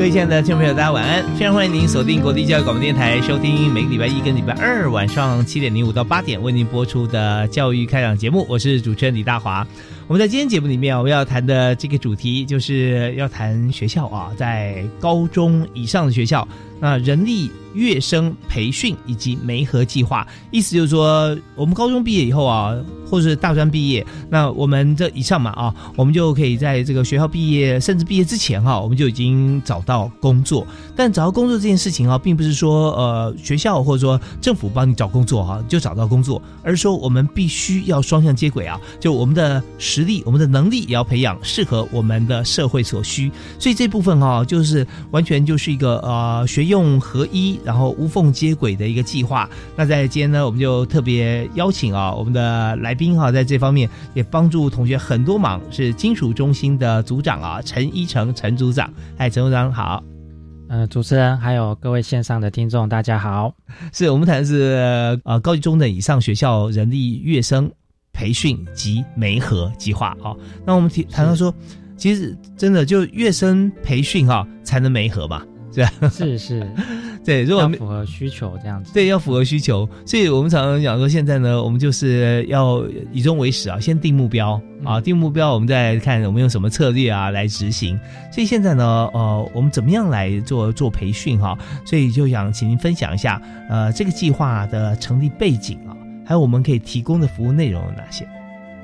各位亲爱的听众朋友，大家晚安！非常欢迎您锁定国立教育广播电台，收听每个礼拜一跟礼拜二晚上七点零五到八点为您播出的教育开讲节目。我是主持人李大华。我们在今天节目里面，我们要谈的这个主题就是要谈学校啊，在高中以上的学校，那人力。跃升培训以及媒合计划，意思就是说，我们高中毕业以后啊，或者是大专毕业，那我们这以上嘛啊，我们就可以在这个学校毕业，甚至毕业之前哈，我们就已经找到工作。但找到工作这件事情啊，并不是说呃学校或者说政府帮你找工作哈就找到工作，而是说我们必须要双向接轨啊，就我们的实力、我们的能力也要培养适合我们的社会所需。所以这部分哈，就是完全就是一个呃学用合一。然后无缝接轨的一个计划。那在今天呢，我们就特别邀请啊，我们的来宾哈，在这方面也帮助同学很多忙，是金属中心的组长啊，陈一成陈组长。哎，陈组长好。呃，主持人还有各位线上的听众，大家好。是我们谈的是呃高级中等以上学校人力跃升培训及媒合计划啊。那我们提谈到说，其实真的就跃升培训哈，才能媒合嘛。是是是，对，如果符合需求这样子，对，要符合需求，所以我们常常讲说，现在呢，我们就是要以终为始啊，先定目标啊，定目标，我们再看我们用什么策略啊来执行。所以现在呢，呃，我们怎么样来做做培训哈？所以就想请您分享一下，呃，这个计划的成立背景啊，还有我们可以提供的服务内容有哪些？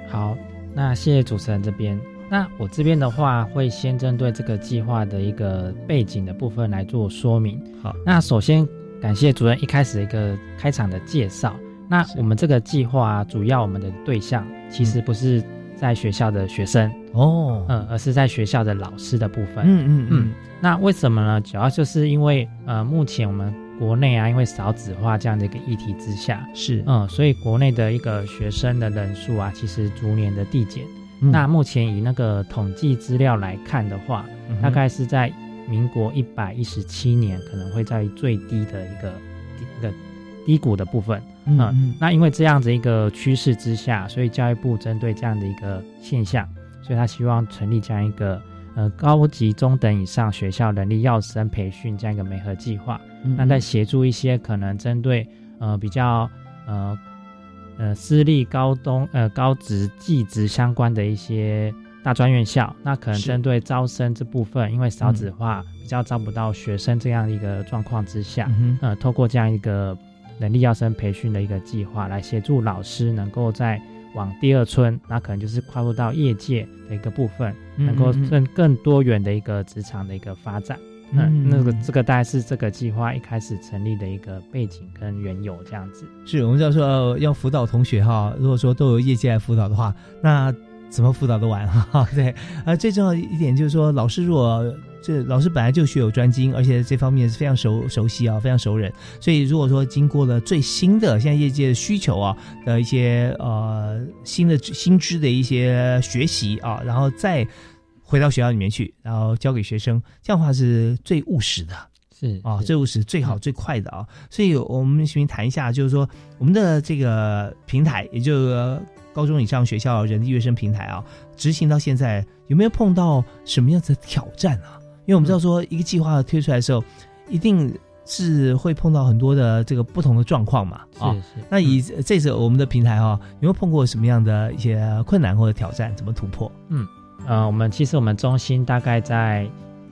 好，那谢谢主持人这边。那我这边的话，会先针对这个计划的一个背景的部分来做说明。好，那首先感谢主任一开始一个开场的介绍。那我们这个计划主要我们的对象其实不是在学校的学生哦，嗯，而是在学校的老师的部分。嗯嗯嗯。那为什么呢？主要就是因为呃，目前我们国内啊，因为少子化这样的一个议题之下，是嗯，所以国内的一个学生的人数啊，其实逐年的递减。那目前以那个统计资料来看的话，大概是在民国一百一十七年，可能会在最低的一个一个低谷的部分。嗯，那因为这样子一个趋势之下，所以教育部针对这样的一个现象，所以他希望成立这样一个呃高级中等以上学校人力要生培训这样一个媒合计划。那在协助一些可能针对呃比较呃。呃，私立高中、呃高职、技职相关的一些大专院校，那可能针对招生这部分，因为少子化比较招不到学生这样一个状况之下，呃，透过这样一个能力要生培训的一个计划，来协助老师能够在往第二春，那可能就是跨入到业界的一个部分，能够更更多元的一个职场的一个发展。嗯，那个这个大概是这个计划一开始成立的一个背景跟缘由这样子。是我们要说要辅导同学哈，如果说都有业界来辅导的话，那怎么辅导都完哈。对，啊，最重要一点就是说，老师如果这老师本来就学有专精，而且这方面是非常熟熟悉啊，非常熟人，所以如果说经过了最新的现在业界的需求啊的一些呃新的新知的一些学习啊，然后再。回到学校里面去，然后教给学生，这样的话是最务实的，是啊，最务实、最好、最快的啊。所以，我们先谈一下，就是说我们的这个平台，也就是高中以上学校人力跃升平台啊，执行到现在有没有碰到什么样子的挑战啊？因为我们知道说，一个计划推出来的时候，一定是会碰到很多的这个不同的状况嘛。啊，是。那以这次我们的平台哈，有没有碰过什么样的一些困难或者挑战？怎么突破？嗯。呃，我们其实我们中心大概在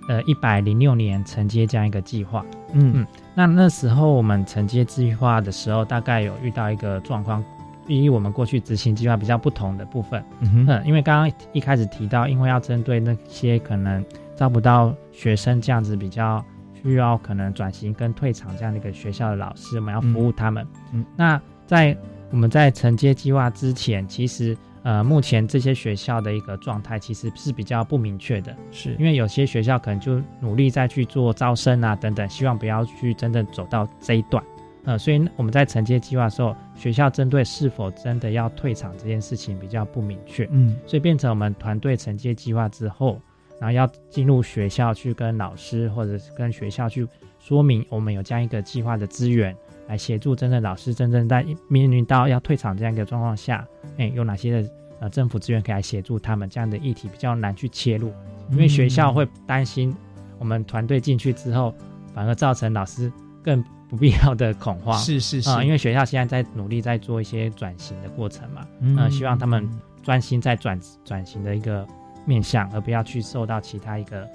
呃一百零六年承接这样一个计划。嗯嗯，那那时候我们承接计划的时候，大概有遇到一个状况，与我们过去执行计划比较不同的部分。嗯哼嗯，因为刚刚一开始提到，因为要针对那些可能招不到学生这样子比较需要可能转型跟退场这样的一个学校的老师，我们要服务他们。嗯，那在我们在承接计划之前，其实呃，目前这些学校的一个状态其实是比较不明确的，是因为有些学校可能就努力再去做招生啊等等，希望不要去真正走到这一段。呃，所以我们在承接计划的时候，学校针对是否真的要退场这件事情比较不明确。嗯所以变成我们团队承接计划之后，然后要进入学校去跟老师或者是跟学校去说明我们有这样一个计划的资源，来协助真正老师真正在面临到要退场这样一个状况下，哎，有哪些的呃政府资源可以来协助他们这样的议题比较难去切入，因为学校会担心我们团队进去之后，反而造成老师更不必要的恐慌。是是是啊、因为学校现在在努力在做一些转型的过程嘛，嗯呃，希望他们专心在转转型的一个面向，而不要去受到其他一个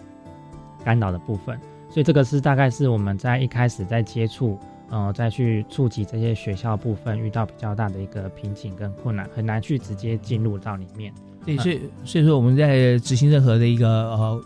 干扰的部分。所以这个是大概是我们在一开始在接触，呃，再去触及这些学校部分遇到比较大的一个瓶颈跟困难，很难去直接进入到里面。对，所以所以说我们在执行任何的一个呃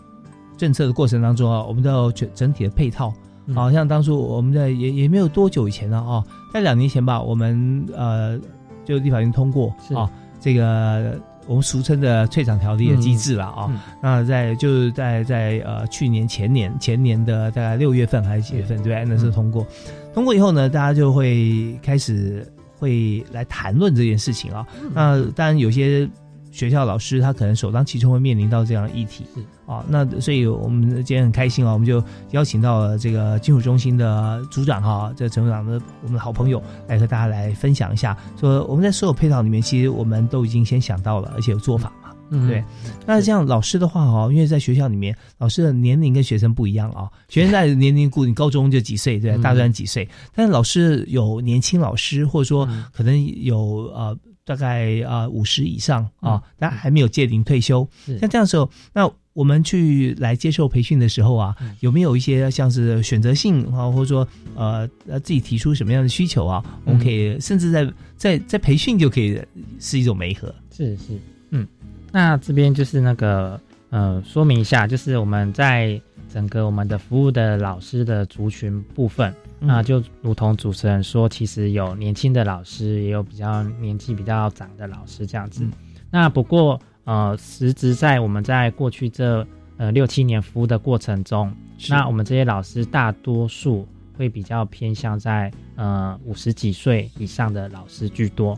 政策的过程当中啊，我们都要整整体的配套。嗯好、像当初我们在也也没有多久以前了哦，在两年前吧，我们呃就立法院通过是啊、这个我们俗称的退场条例的机制了啊、嗯那在就是在在呃去年前年前年的大概六月份还是几月份，对？那时候通过，通过以后呢，大家就会开始会来谈论这件事情啊、那当然有些学校老师他可能首当其冲会面临到这样的议题。是。啊、那所以我们今天很开心啊，我们就邀请到了这个金属中心的组长哈、这陈组长的我们的好朋友来和大家来分享一下，说我们在所有配套里面，其实我们都已经先想到了，而且有做法。嘛。嗯。对，那像老师的话哦，因为在学校里面，老师的年龄跟学生不一样啊。学生在年龄固定，高中就几岁，对大专几岁，但是老师有年轻老师，或者说嗯。可能有呃大概啊五十以上啊嗯，但还没有届龄退休。像这样的时候，那我们去来接受培训的时候啊嗯，有没有一些像是选择性啊，或者说呃呃自己提出什么样的需求啊，我们可以甚至在在在培训就可以是一种媒合。是是，嗯，那这边就是那个呃，说明一下，就是我们在整个我们的服务的老师的族群部分，嗯那就如同主持人说，其实有年轻的老师，也有比较年纪比较长的老师这样子。嗯那不过呃，实质在我们在过去这呃六七年服务的过程中，那我们这些老师大多数会比较偏向在呃五十几岁以上的老师居多。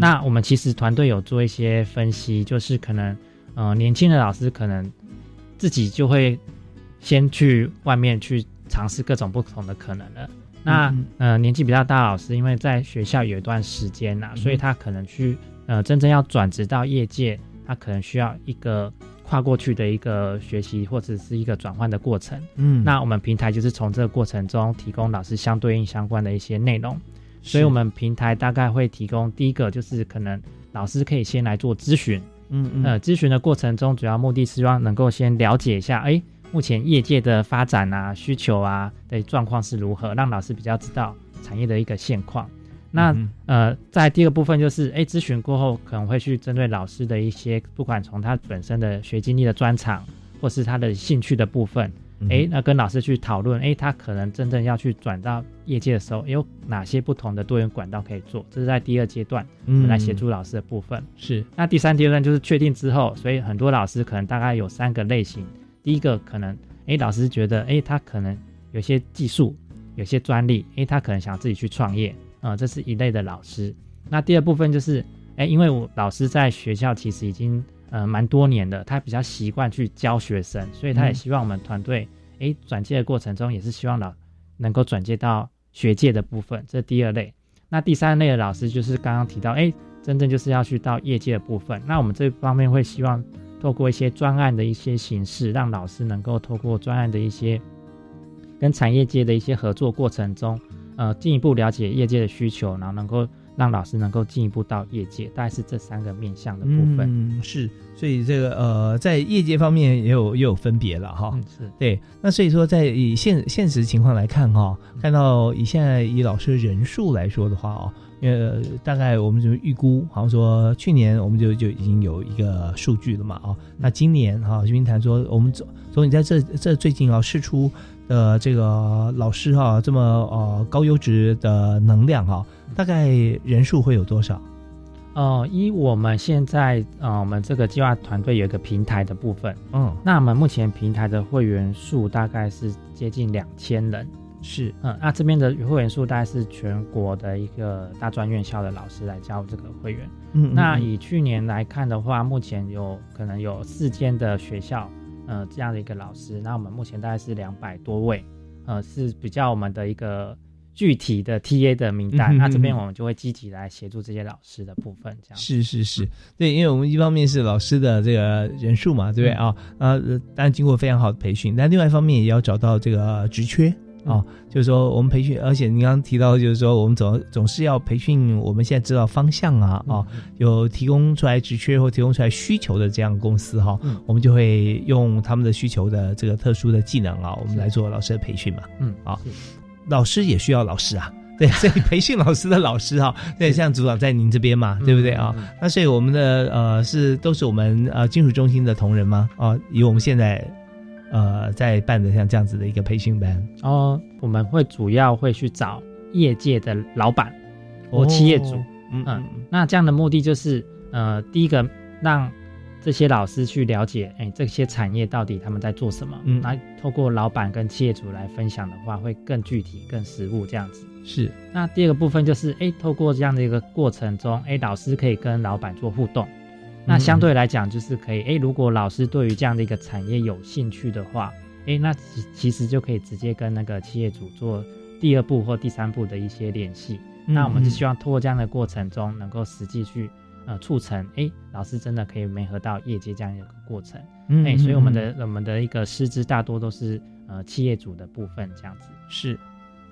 那我们其实团队有做一些分析，就是可能呃年轻的老师可能自己就会先去外面去尝试各种不同的可能了。那嗯呃年纪比较大的老师，因为在学校有一段时间呐、嗯所以他可能去呃真正要转职到业界，他可能需要一个跨过去的一个学习或者是一个转换的过程。嗯，那我们平台就是从这个过程中提供老师相对应相关的一些内容。所以我们平台大概会提供第一个就是可能老师可以先来做咨询，嗯嗯。呃，咨询的过程中主要目的是希望能够先了解一下，哎，目前业界的发展啊、需求啊的状况是如何，让老师比较知道产业的一个现况。那、嗯呃，在第二个部分就是，哎，咨询过后可能会去针对老师的一些，不管从他本身的学经历的专长，或是他的兴趣的部分，嗯哎，那跟老师去讨论，哎，他可能真正要去转到业界的时候，有哪些不同的多元管道可以做？这是在第二阶段嗯来协助老师的部分。是那第三阶段就是确定之后，所以很多老师可能大概有三个类型。第一个可能，哎，老师觉得，哎，他可能有些技术，有些专利，哎，他可能想自己去创业，啊、这是一类的老师。那第二部分就是，哎，因为我老师在学校其实已经呃蛮多年的，他比较习惯去教学生，所以他也嗯希望我们团队，哎、转介的过程中也是希望老能够转介到学界的部分，这是第二类。那第三类的老师就是刚刚提到，哎，真正就是要去到业界的部分。那我们这方面会希望透过一些专案的一些形式，让老师能够透过专案的一些跟产业界的一些合作过程中，呃，进一步了解业界的需求，然后能够让老师能够进一步到业界，大概是这三个面向的部分。嗯，是，所以这个呃，在业界方面也有也有分别了哈。嗯，是对。那所以说，在以现现实情况来看哈，看到以现在以老师的人数来说的话哦，因为大概我们就预估，好像说去年我们就就已经有一个数据了嘛啊。那今年哈，君谈说，我们总总你在这这最近啊试出的这个老师哈，这么呃高优质的能量哈，大概人数会有多少？哦，依我们现在呃，我们这个计划团队有一个平台的部分，嗯，那我们目前平台的会员数大概是接近两千人，是，嗯，那这边的会员数大概是全国的一个大专院校的老师来加入这个会员，嗯，那以去年来看的话，目前有可能有四间的学校，呃，这样的一个老师，那我们目前大概是两百多位，呃，是比较我们的一个。具体的 T A 的名单，那这边我们就会积极来协助这些老师的部分，这样。是是是，对，因为我们一方面是老师的这个人数嘛，对不对？啊？呃，当然经过非常好的培训，但另外一方面也要找到这个职缺啊，就是说我们培训，而且您刚刚提到，就是说我们总总是要培训，我们现在知道方向啊啊，有提供出来职缺或提供出来需求的这样公司哈，我们就会用他们的需求的这个特殊的技能啊，我们来做老师的培训嘛，嗯啊。老师也需要老师啊，对，所以培训老师的老师哈，对，像组长在您这边嘛，对不对啊？那所以我们的呃是都是我们呃金属中心的同仁吗？哦，以我们现在呃在办的像这样子的一个培训班哦，我们会主要会去找业界的老板或企业主，嗯嗯，那这样的目的就是呃第一个让。这些老师去了解，哎，这些产业到底他们在做什么？嗯，来透过老板跟企业主来分享的话，会更具体、更实物这样子。是。那第二个部分就是，哎，透过这样的一个过程中，哎，老师可以跟老板做互动。那相对来讲，就是可以，哎，如果老师对于这样的一个产业有兴趣的话，哎，那其其实就可以直接跟那个企业主做第二步或第三步的一些联系。那我们就希望透过这样的过程中，能够实际去。呃，促成哎，老师真的可以媒合到业界这样一个过程，哎，所以我们的我们的一个师资大多都是呃企业主的部分这样子是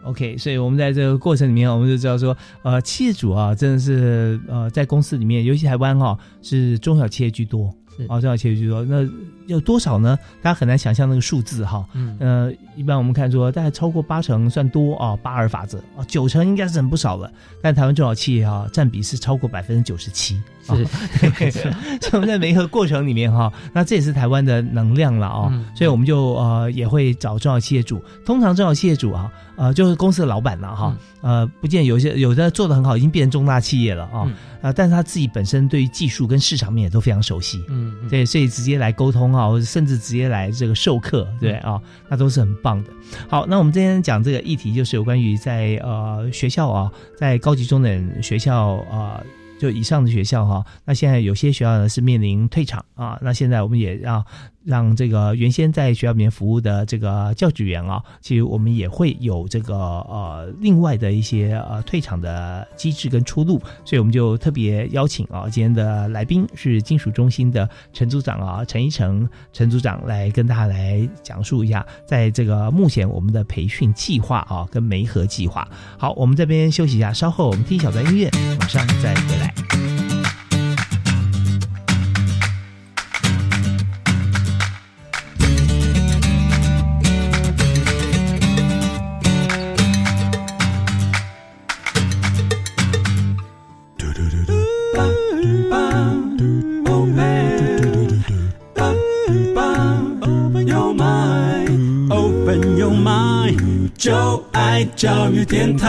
，OK，所以我们在这个过程里面，我们就知道说，呃，企业主啊，真的是呃在公司里面，尤其台湾哈是中小企业居多。哦，这样其实就说，那有多少呢？大家很难想象那个数字哈。嗯，呃，一般我们看说，大概超过八成算多啊，八二法则啊，九成应该是很不少了。但台湾中小企业哈，占比是超过百分之九十七。是，所以我们在每一个过程里面哈，那这也是台湾的能量了哦。所以我们就呃也会找中小企业主，通常中小企业主啊，呃就是公司的老板了哈。呃，不见有些有的做的很好，已经变成重大企业了啊。啊，但是他自己本身对于技术跟市场面也都非常熟悉。嗯，对，所以直接来沟通啊，甚至直接来这个授课，对啊，那都是很棒的。好，那我们今天讲这个议题，就是有关于在呃学校啊，在高级中等学校啊。就以上的学校哈，那现在有些学校呢是面临退场啊，那现在我们也要让这个原先在学校里面服务的这个教职员啊，其实我们也会有这个呃另外的一些呃退场的机制跟出路，所以我们就特别邀请啊今天的来宾是金属中心的陈组长啊陈一成陈组长来跟大家来讲述一下，在这个目前我们的培训计划啊跟媒合计划。好，我们这边休息一下，稍后我们听小段音乐，马上再回来。教育电台。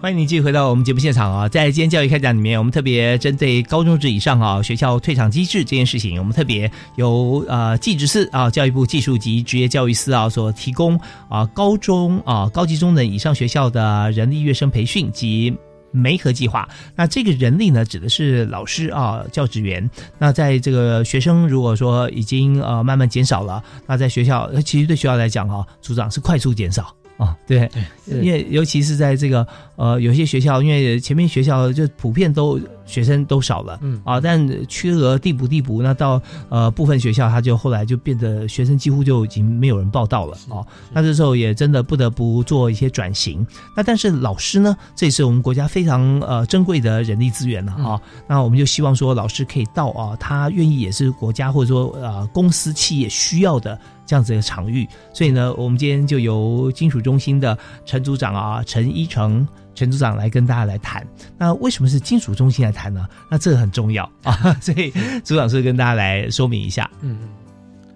欢迎你继续回到我们节目现场啊！在今天教育开讲里面，我们特别针对高中职以上啊学校退场机制这件事情，我们特别由呃技职司啊教育部技术及职业教育司啊所提供啊高中啊高级中等以上学校的人力跃升培训及。媒合计划，那这个人力呢，指的是老师啊，教职员。那在这个学生如果说已经呃慢慢减少了，那在学校，其实对学校来讲哈，组长是快速减少啊，对，因为尤其是在这个呃有些学校，因为前面学校就普遍都学生都少了，嗯啊，但缺额递补递补，那到呃部分学校，他就后来就变得学生几乎就已经没有人报到了哦。那这时候也真的不得不做一些转型。那但是老师呢，这也是我们国家非常呃珍贵的人力资源了啊。那我们就希望说，老师可以到啊，他愿意也是国家或者说呃公司企业需要的这样子的场域。所以呢，我们今天就由金属中心的陈组长啊，陈一成。陈组长来跟大家来谈，那为什么是金属中心来谈呢？那这个很重要啊，所以组长是跟大家来说明一下。嗯嗯，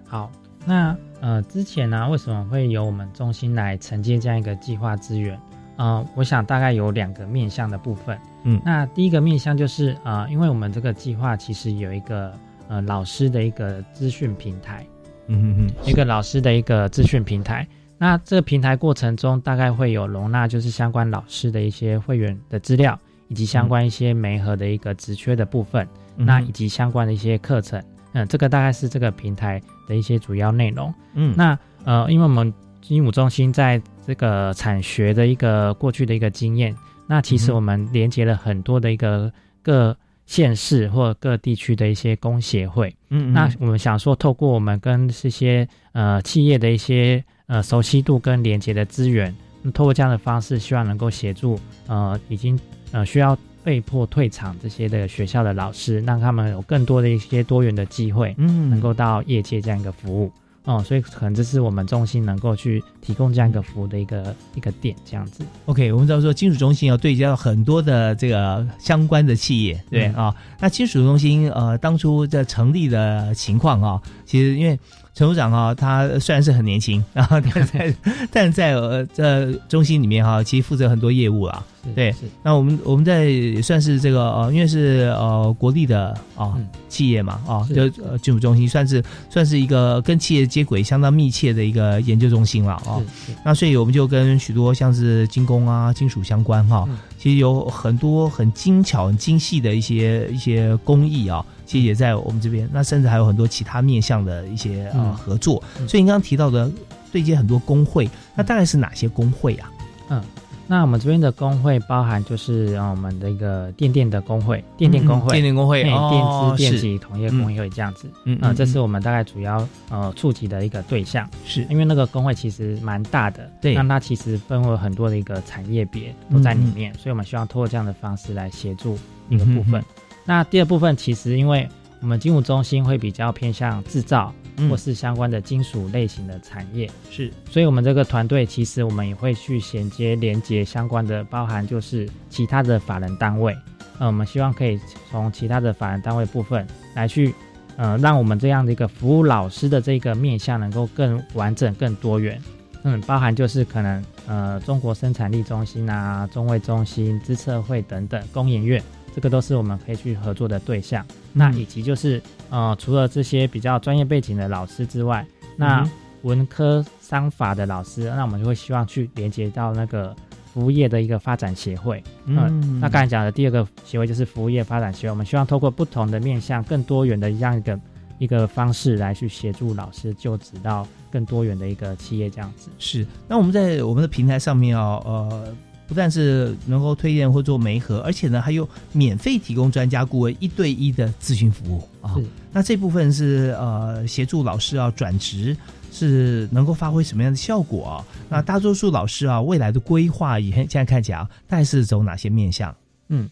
好，那呃之前呢，为什么会由我们中心来承接这样一个计划资源？呃，我想大概有两个面向的部分。嗯，那第一个面向就是啊，因为我们这个计划其实有一个呃老师的一个资讯平台，嗯嗯嗯，一个老师的一个资讯平台。那这个平台过程中，大概会有容纳就是相关老师的一些会员的资料，以及相关一些媒合的一个职缺的部分，那以及相关的一些课程，嗯，这个大概是这个平台的一些主要内容。嗯，那呃，因为我们鹦鹉中心在这个产学的一个过去的一个经验，那其实我们连接了很多的一个各县市或各地区的一些工协会，嗯，那我们想说，透过我们跟这些呃企业的一些呃，熟悉度跟连接的资源，那透过这样的方式，希望能够协助呃已经呃需要被迫退场这些的学校的老师，让他们有更多的一些多元的机会，嗯，能够到业界这样一个服务。哦，所以可能这是我们中心能够去提供这样一个服务的一个一个点，这样子。OK，我们知道说金属中心要对接到很多的这个相关的企业，对啊。那金属中心呃当初在成立的情况啊，其实因为。陈处长啊，他虽然是很年轻，然后但在 但在呃这中心里面哈，其实负责很多业务啊。对，那我们我们在算是这个呃，因为是呃国立的啊、嗯、企业嘛啊，就呃金属中心算是算是一个跟企业接轨相当密切的一个研究中心了啊。那所以我们就跟许多像是精工啊、金属相关哈、嗯，其实有很多很精巧、很精细的一些一些工艺啊。其实也在我们这边，那甚至还有很多其他面向的一些呃合作。所以您刚刚提到的对接很多工会，那大概是哪些工会啊？嗯，那我们这边的工会包含就是呃我们的一个电电的工会，电电工会，电电工会，电哦，资电机同业工会这样子。嗯嗯，这是我们大概主要呃触及的一个对象，是因为那个工会其实蛮大的，对，那它其实分为很多的一个产业别都在里面，所以我们希望通过这样的方式来协助一个部分。那第二部分其实因为我们金属中心会比较偏向制造，或是相关的金属类型的产业，是，所以我们这个团队其实我们也会去衔接连接相关的，包含就是其他的法人单位，呃，我们希望可以从其他的法人单位部分来去，呃，让我们这样的一个服务老师的这个面向能够更完整、更多元，嗯，包含就是可能呃中国生产力中心啊、中卫中心、资策会等等工研院。这个都是我们可以去合作的对象，那以及就是呃，除了这些比较专业背景的老师之外，那文科商法的老师，那我们就会希望去连接到那个服务业的一个发展协会。嗯，那刚才讲的第二个协会就是服务业发展协会，我们希望透过不同的面向、更多元的这样一个一个方式来去协助老师就职到更多元的一个企业这样子。是，那我们在我们的平台上面哦，呃。不但是能够推荐或做媒合，而且呢还有免费提供专家顾问一对一的咨询服务啊。那这部分是呃协助老师啊转职是能够发挥什么样的效果啊？那大多数老师啊未来的规划以现在看起来啊，大概是走哪些面向？嗯，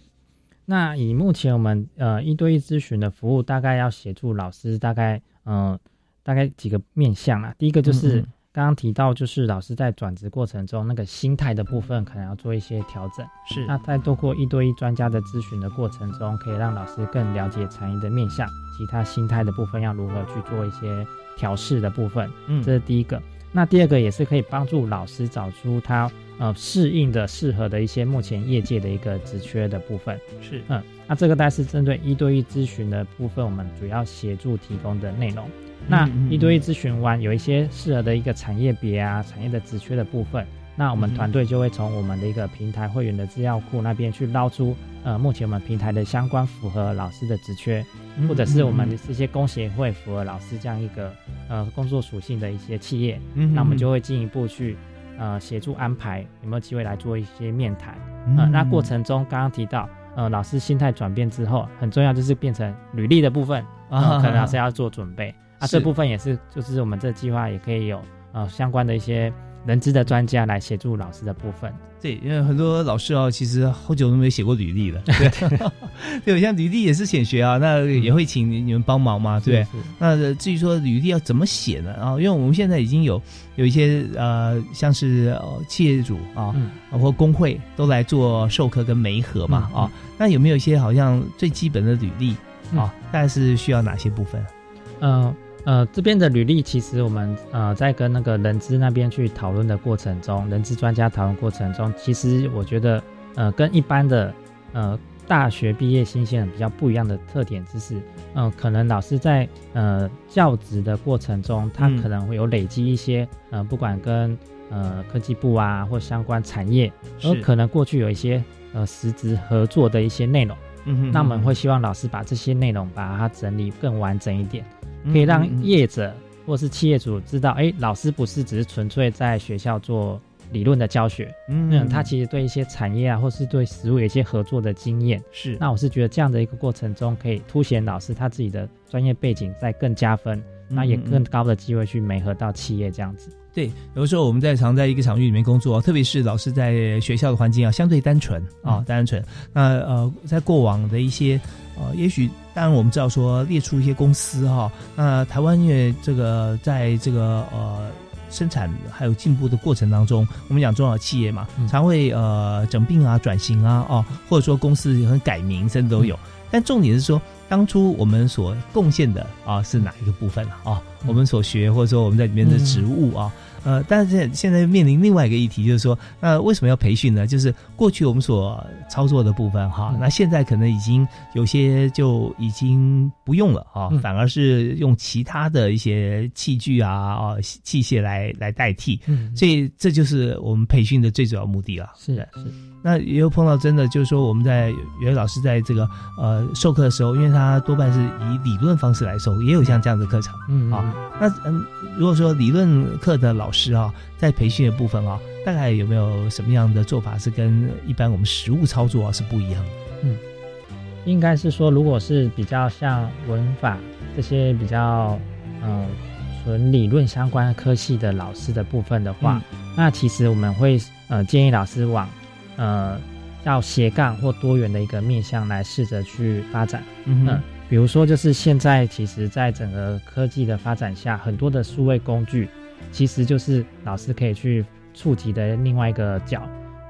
那以目前我们呃一对一咨询的服务，大概要协助老师大概嗯、呃、大概几个面向啊。第一个就是。嗯刚刚提到，就是老师在转职过程中，那个心态的部分可能要做一些调整。是，那在透过一对一专家的咨询的过程中，可以让老师更了解产业的面向，其他心态的部分要如何去做一些调试的部分。嗯，这是第一个。那第二个也是可以帮助老师找出他呃适应的、适合的一些目前业界的一个职缺的部分。是，嗯，那这个大概是针对一对一咨询的部分，我们主要协助提供的内容。那一对一咨询完，有一些适合的一个产业别啊、产业的职缺的部分，那我们团队就会从我们的一个平台会员的资料库那边去捞出，呃，目前我们平台的相关符合老师的职缺，或者是我们的这些工协会符合老师这样一个呃工作属性的一些企业，那我们就会进一步去呃协助安排有没有机会来做一些面谈，呃，那过程中刚刚提到。呃老师心态转变之后，很重要就是变成履历的部分啊，可能老师要做准备啊。这部分也是就是我们这计划也可以有呃相关的一些。人资的专家来协助老师的部分，对，因为很多老师哦，其实好久都没写过履历了，对，对，像履历也是显学啊，那也会请你们帮忙嘛，对那至于说履历要怎么写呢？啊，因为我们现在已经有有一些呃，像是企业主啊，或工会都来做授课跟媒合嘛，啊，那有没有一些好像最基本的履历啊？大概是需要哪些部分？嗯。呃，这边的履历其实我们呃在跟那个人资那边去讨论的过程中，人资专家讨论过程中，其实我觉得呃跟一般的呃大学毕业新鲜人比较不一样的特点，就是嗯可能老师在呃教职的过程中，他可能会有累积一些呃不管跟呃科技部啊或相关产业，而可能过去有一些呃实质合作的一些内容，嗯那我们会希望老师把这些内容把它整理更完整一点。可以让业者或是企业主知道，哎，老师不是只是纯粹在学校做理论的教学，嗯，他其实对一些产业啊，或是对实物有一些合作的经验。是，那我是觉得这样的一个过程中，可以凸显老师他自己的专业背景，再更加分，那也更高的机会去媒合到企业这样子。对，有的时候我们在常在一个场域里面工作，特别是老师在学校的环境啊，相对单纯啊，单纯。那呃，在过往的一些呃，也许当然我们知道说列出一些公司哈，那台湾因为这个在这个呃生产还有进步的过程当中，我们讲中小企业嘛，常会呃整并啊、转型啊，哦，或者说公司很改名，甚至都有。但重点是说，当初我们所贡献的啊是哪一个部分了啊？我们所学或者说我们在里面的职务啊？呃，但是现在面临另外一个议题，就是说，那为什么要培训呢？就是过去我们所操作的部分哈，那现在可能已经有些就已经不用了啊，反而是用其他的一些器具啊啊器械来来代替，嗯。所以这就是我们培训的最主要目的了。是的，是。那也有碰到真的，就是说我们在有些老师在这个呃授课的时候，因为他多半是以理论方式来授，也有像这样的课程，嗯啊，那嗯，如果说理论课的老师啊，在培训的部分啊，大概有没有什么样的做法是跟一般我们实物操作啊是不一样的？嗯，应该是说，如果是比较像文法这些比较嗯纯理论相关科系的老师的部分的话，那其实我们会呃建议老师往呃，要斜杠或多元的一个面向来试着去发展。嗯，比如说，就是现在其实，在整个科技的发展下，很多的数位工具，其实就是老师可以去触及的另外一个角。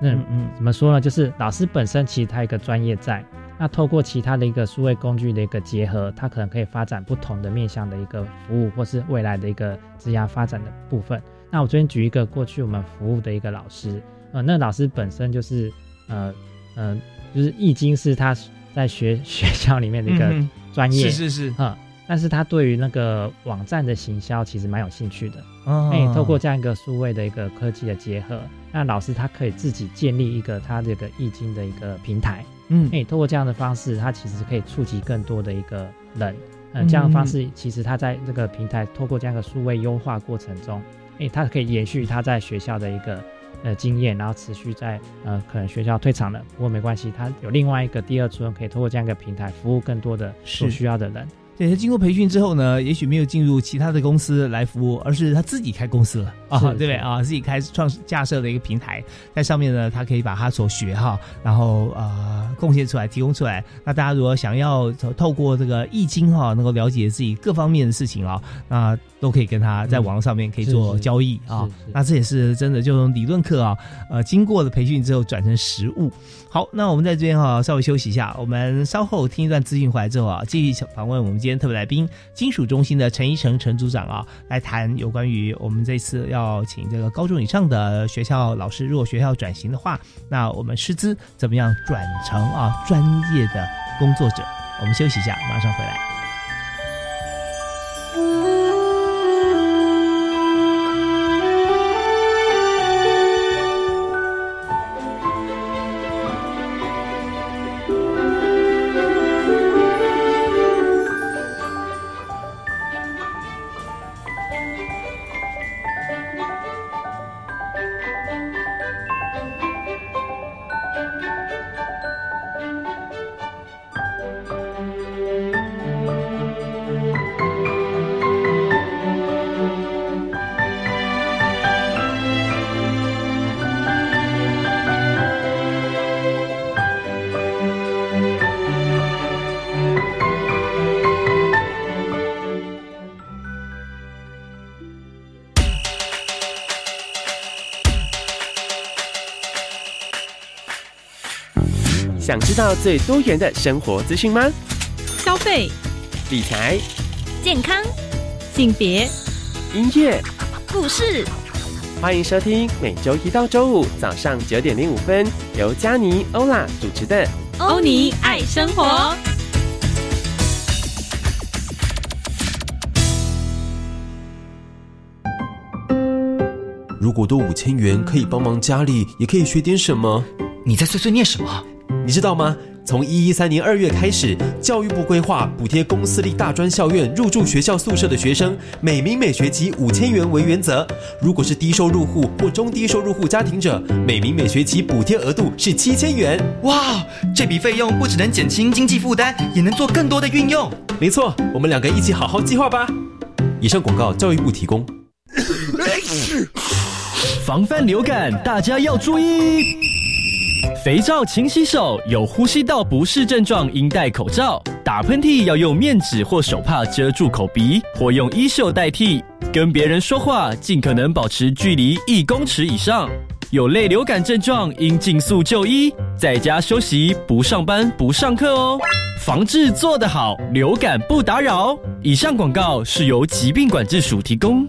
那嗯，怎么说呢？就是老师本身其实他一个专业在，那透过其他的一个数位工具的一个结合，他可能可以发展不同的面向的一个服务，或是未来的一个职业发展的部分。那我这边举一个过去我们服务的一个老师。呃，那老师本身就是，呃，呃，就是易经是他在学 学校里面的一个专业，是是是，哈，但是他对于那个网站的行销其实蛮有兴趣的，哦，哎，透过这样一个数位的一个科技的结合，那老师他可以自己建立一个他这个易经的一个平台，嗯，哎，透过这样的方式，他其实可以触及更多的一个人，嗯，这样的方式其实他在这个平台透过这样一个数位优化过程中，哎，他可以延续他在学校的一个。呃，经验，然后持续在呃，可能学校退场了，不过没关系，他有另外一个第二春，可以通过这样一个平台服务更多的所需要的人。对，他经过培训之后呢，也许没有进入其他的公司来服务，而是他自己开公司了啊，对不对啊？自己开创架设的一个平台，在上面呢，他可以把他所学哈，然后呃贡献出来，提供出来。那大家如果想要透过这个易经哈，能够了解自己各方面的事情啊，那都可以跟他在网络上面可以做交易啊。那这也是真的，就从理论课啊，呃，经过了培训之后转成实物。好，那我们在这边哈稍微休息一下，我们稍后听一段资讯回来之后啊，继续访问我们今天特别来宾金属中心的陈一成陈组长啊，来谈有关于我们这次要请这个高中以上的学校老师，如果学校转型的话，那我们师资怎么样转成啊专业的工作者？我们休息一下，马上回来。道最多元的生活资讯吗？消费、理财、健康、性别、音乐、故事，欢迎收听每周一到周五早上九点零五分，由佳妮、欧拉主持的《欧尼爱生活》。如果多五千元可以帮忙家里，也可以学点什么。你在碎碎念什么？你知道吗？从一一三年二月开始，教育部规划补贴公私立大专校院入住学校宿舍的学生，每名每学期五千元为原则。如果是低收入户或中低收入户家庭者，每名每学期补贴额度是七千元。哇，这笔费用不只能减轻经济负担，也能做更多的运用。没错，我们两个一起好好计划吧。以上广告，教育部提供。防范流感，大家要注意。肥皂勤洗手，有呼吸道不适症状应戴口罩。打喷嚏要用面纸或手帕遮住口鼻，或用衣袖代替。跟别人说话尽可能保持距离一公尺以上。有类流感症状应尽速就医，在家休息，不上班不上课哦。防治做得好，流感不打扰。以上广告是由疾病管制署提供。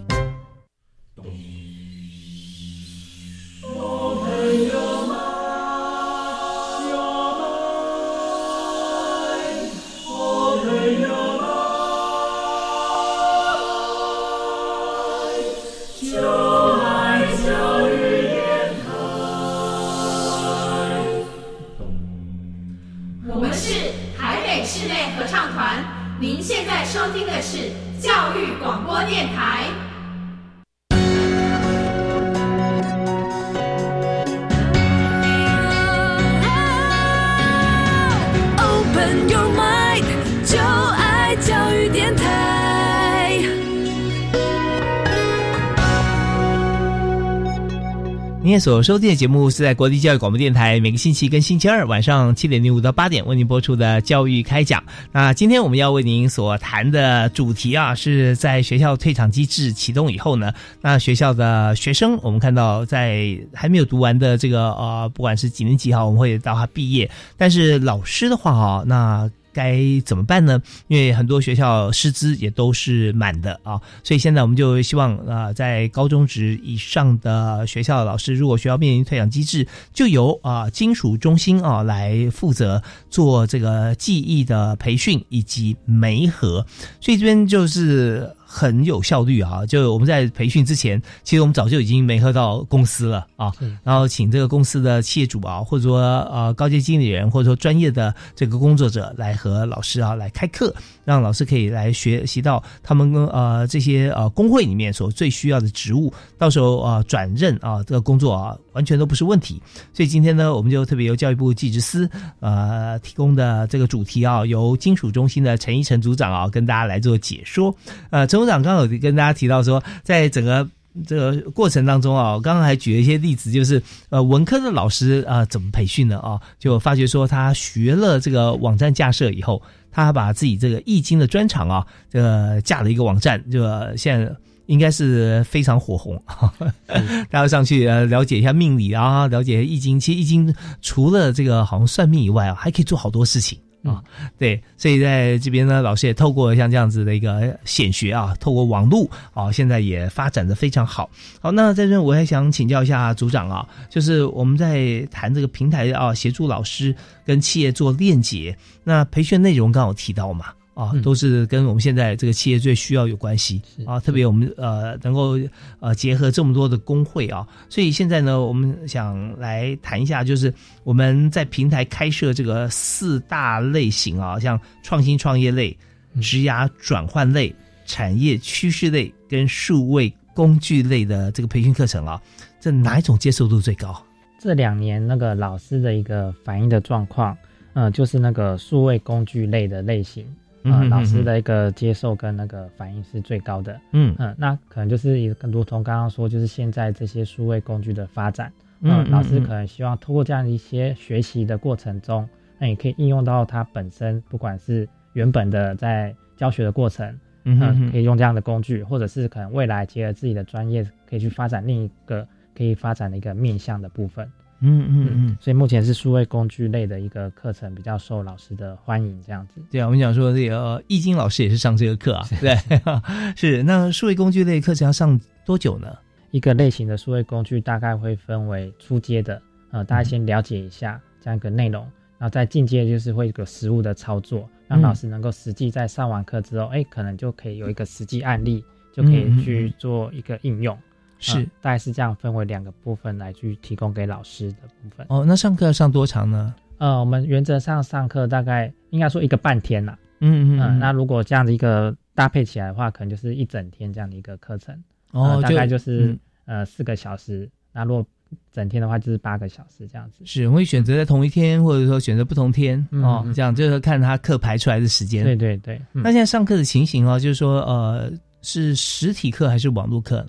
您所收听的节目是在国立教育广播电台每个星期跟星期二晚上七点零五到八点为您播出的教育开讲。那今天我们要为您所谈的主题啊，是在学校退场机制启动以后呢，那学校的学生，我们看到在还没有读完的这个呃，不管是几年级哈，我们会到他毕业，但是老师的话啊，那。该怎么办呢？因为很多学校师资也都是满的啊，所以现在我们就希望啊，在高中职以上的学校老师，如果学校面临退养机制，就由啊金属中心啊来负责做这个技艺的培训以及媒合，所以这边就是。很有效率啊！就我们在培训之前，其实我们早就已经没喝到公司了啊。然后请这个公司的企业主啊，或者说呃高阶经理人，或者说专业的这个工作者来和老师啊来开课，让老师可以来学习到他们跟呃这些呃工会里面所最需要的职务，到时候啊转任啊这个工作啊完全都不是问题。所以今天呢，我们就特别由教育部技职司呃提供的这个主题啊，由金属中心的陈一成组长啊跟大家来做解说。呃，陈。组长刚好跟大家提到说，在整个这个过程当中啊，我刚刚还举了一些例子，就是呃，文科的老师啊怎么培训的啊？就发觉说，他学了这个网站架设以后，他把自己这个易经的专长啊，这个架了一个网站，就现在应该是非常火红，大家上去呃了解一下命理啊，了解易经。其实易经除了这个好像算命以外啊，还可以做好多事情。啊，对，所以在这边呢，老师也透过像这样子的一个显学啊，透过网络啊，现在也发展的非常好。好，那在这我还想请教一下组长啊，就是我们在谈这个平台啊，协助老师跟企业做链接，那培训内容刚好提到嘛。啊，都是跟我们现在这个企业最需要有关系啊，特别我们呃能够呃结合这么多的工会啊，所以现在呢，我们想来谈一下，就是我们在平台开设这个四大类型啊，像创新创业类、职涯转换类、产业趋势类跟数位工具类的这个培训课程啊，这哪一种接受度最高？这两年那个老师的一个反映的状况，嗯，就是那个数位工具类的类型。嗯，老师的一个接受跟那个反应是最高的。嗯嗯，那可能就是也如同刚刚说，就是现在这些数位工具的发展，嗯，老师可能希望通过这样的一些学习的过程中，那也可以应用到它本身，不管是原本的在教学的过程，嗯，可以用这样的工具，或者是可能未来结合自己的专业，可以去发展另一个可以发展的一个面向的部分。嗯嗯嗯，所以目前是数位工具类的一个课程比较受老师的欢迎，这样子。对啊，我们讲说这个易经老师也是上这个课啊，对，是。那数位工具类课程要上多久呢？一个类型的数位工具大概会分为初阶的，呃，大家先了解一下这样一个内容，然后再进阶就是会有个实物的操作，让老师能够实际在上完课之后，哎，可能就可以有一个实际案例，就可以去做一个应用。是，大概是这样分为两个部分来去提供给老师的部分。哦，那上课要上多长呢？呃，我们原则上上课大概应该说一个半天啦。嗯嗯。那如果这样的一个搭配起来的话，可能就是一整天这样的一个课程。哦，大概就是呃四个小时。那如果整天的话，就是八个小时这样子。是，会选择在同一天，或者说选择不同天哦，这样就是看他课排出来的时间。对对对。那现在上课的情形哦，就是说呃，是实体课还是网络课？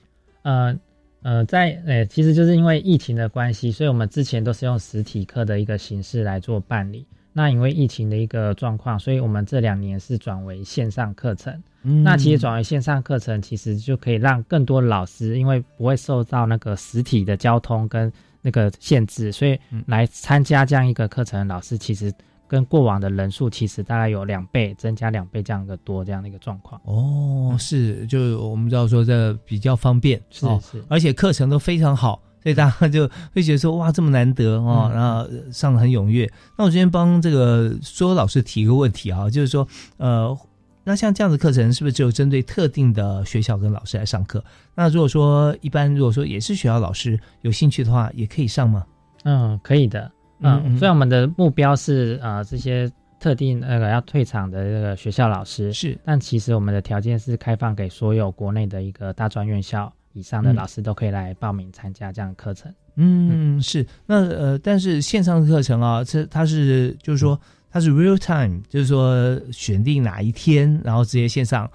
呃呃，在呃，其实就是因为疫情的关系，所以我们之前都是用实体课的一个形式来做办理。那因为疫情的一个状况，所以我们这两年是转为线上课程。嗯，那其实转为线上课程，其实就可以让更多老师，因为不会受到那个实体的交通跟那个限制，所以来参加这样一个课程，老师其实。跟过往的人数其实大概有两倍，增加两倍这样一个多这样的一个状况。哦，是，就我们知道说这比较方便，是是，而且课程都非常好，所以大家就会觉得说哇这么难得哦，然后上的很踊跃。那我今天帮这个所有老师提一个问题啊，就是说呃，那像这样的课程是不是只有针对特定的学校跟老师来上课？那如果说一般如果说也是学校老师有兴趣的话，也可以上吗？嗯，可以的。嗯，所以我们的目标是呃这些特定那个要退场的这个学校老师是，但其实我们的条件是开放给所有国内的一个大专院校以上的老师都可以来报名参加这样的课程。嗯，是。那呃，但是线上课程啊，这它是就是说它是 real time，就是说选定哪一天，然后直接线上，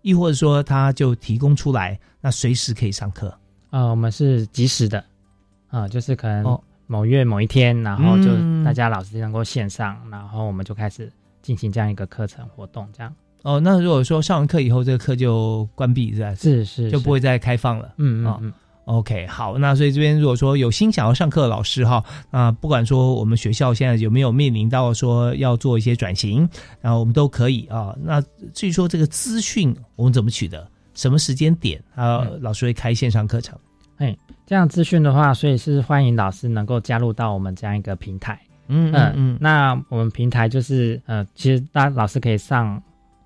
亦或者说他就提供出来，那随时可以上课。啊，我们是及时的，啊，就是可能。某月某一天，然后就大家老师能够线上，然后我们就开始进行这样一个课程活动，这样。哦，那如果说上完课以后，这个课就关闭，是吧？是是，就不会再开放了。嗯嗯嗯。OK，好，那所以这边如果说有心想要上课的老师哈，啊，不管说我们学校现在有没有面临到说要做一些转型，然后我们都可以啊。那至于说这个资讯我们怎么取得，什么时间点啊，老师会开线上课程？哎。这样资讯的话，所以是欢迎老师能够加入到我们这样一个平台。嗯嗯嗯。那我们平台就是呃，其实大老师可以上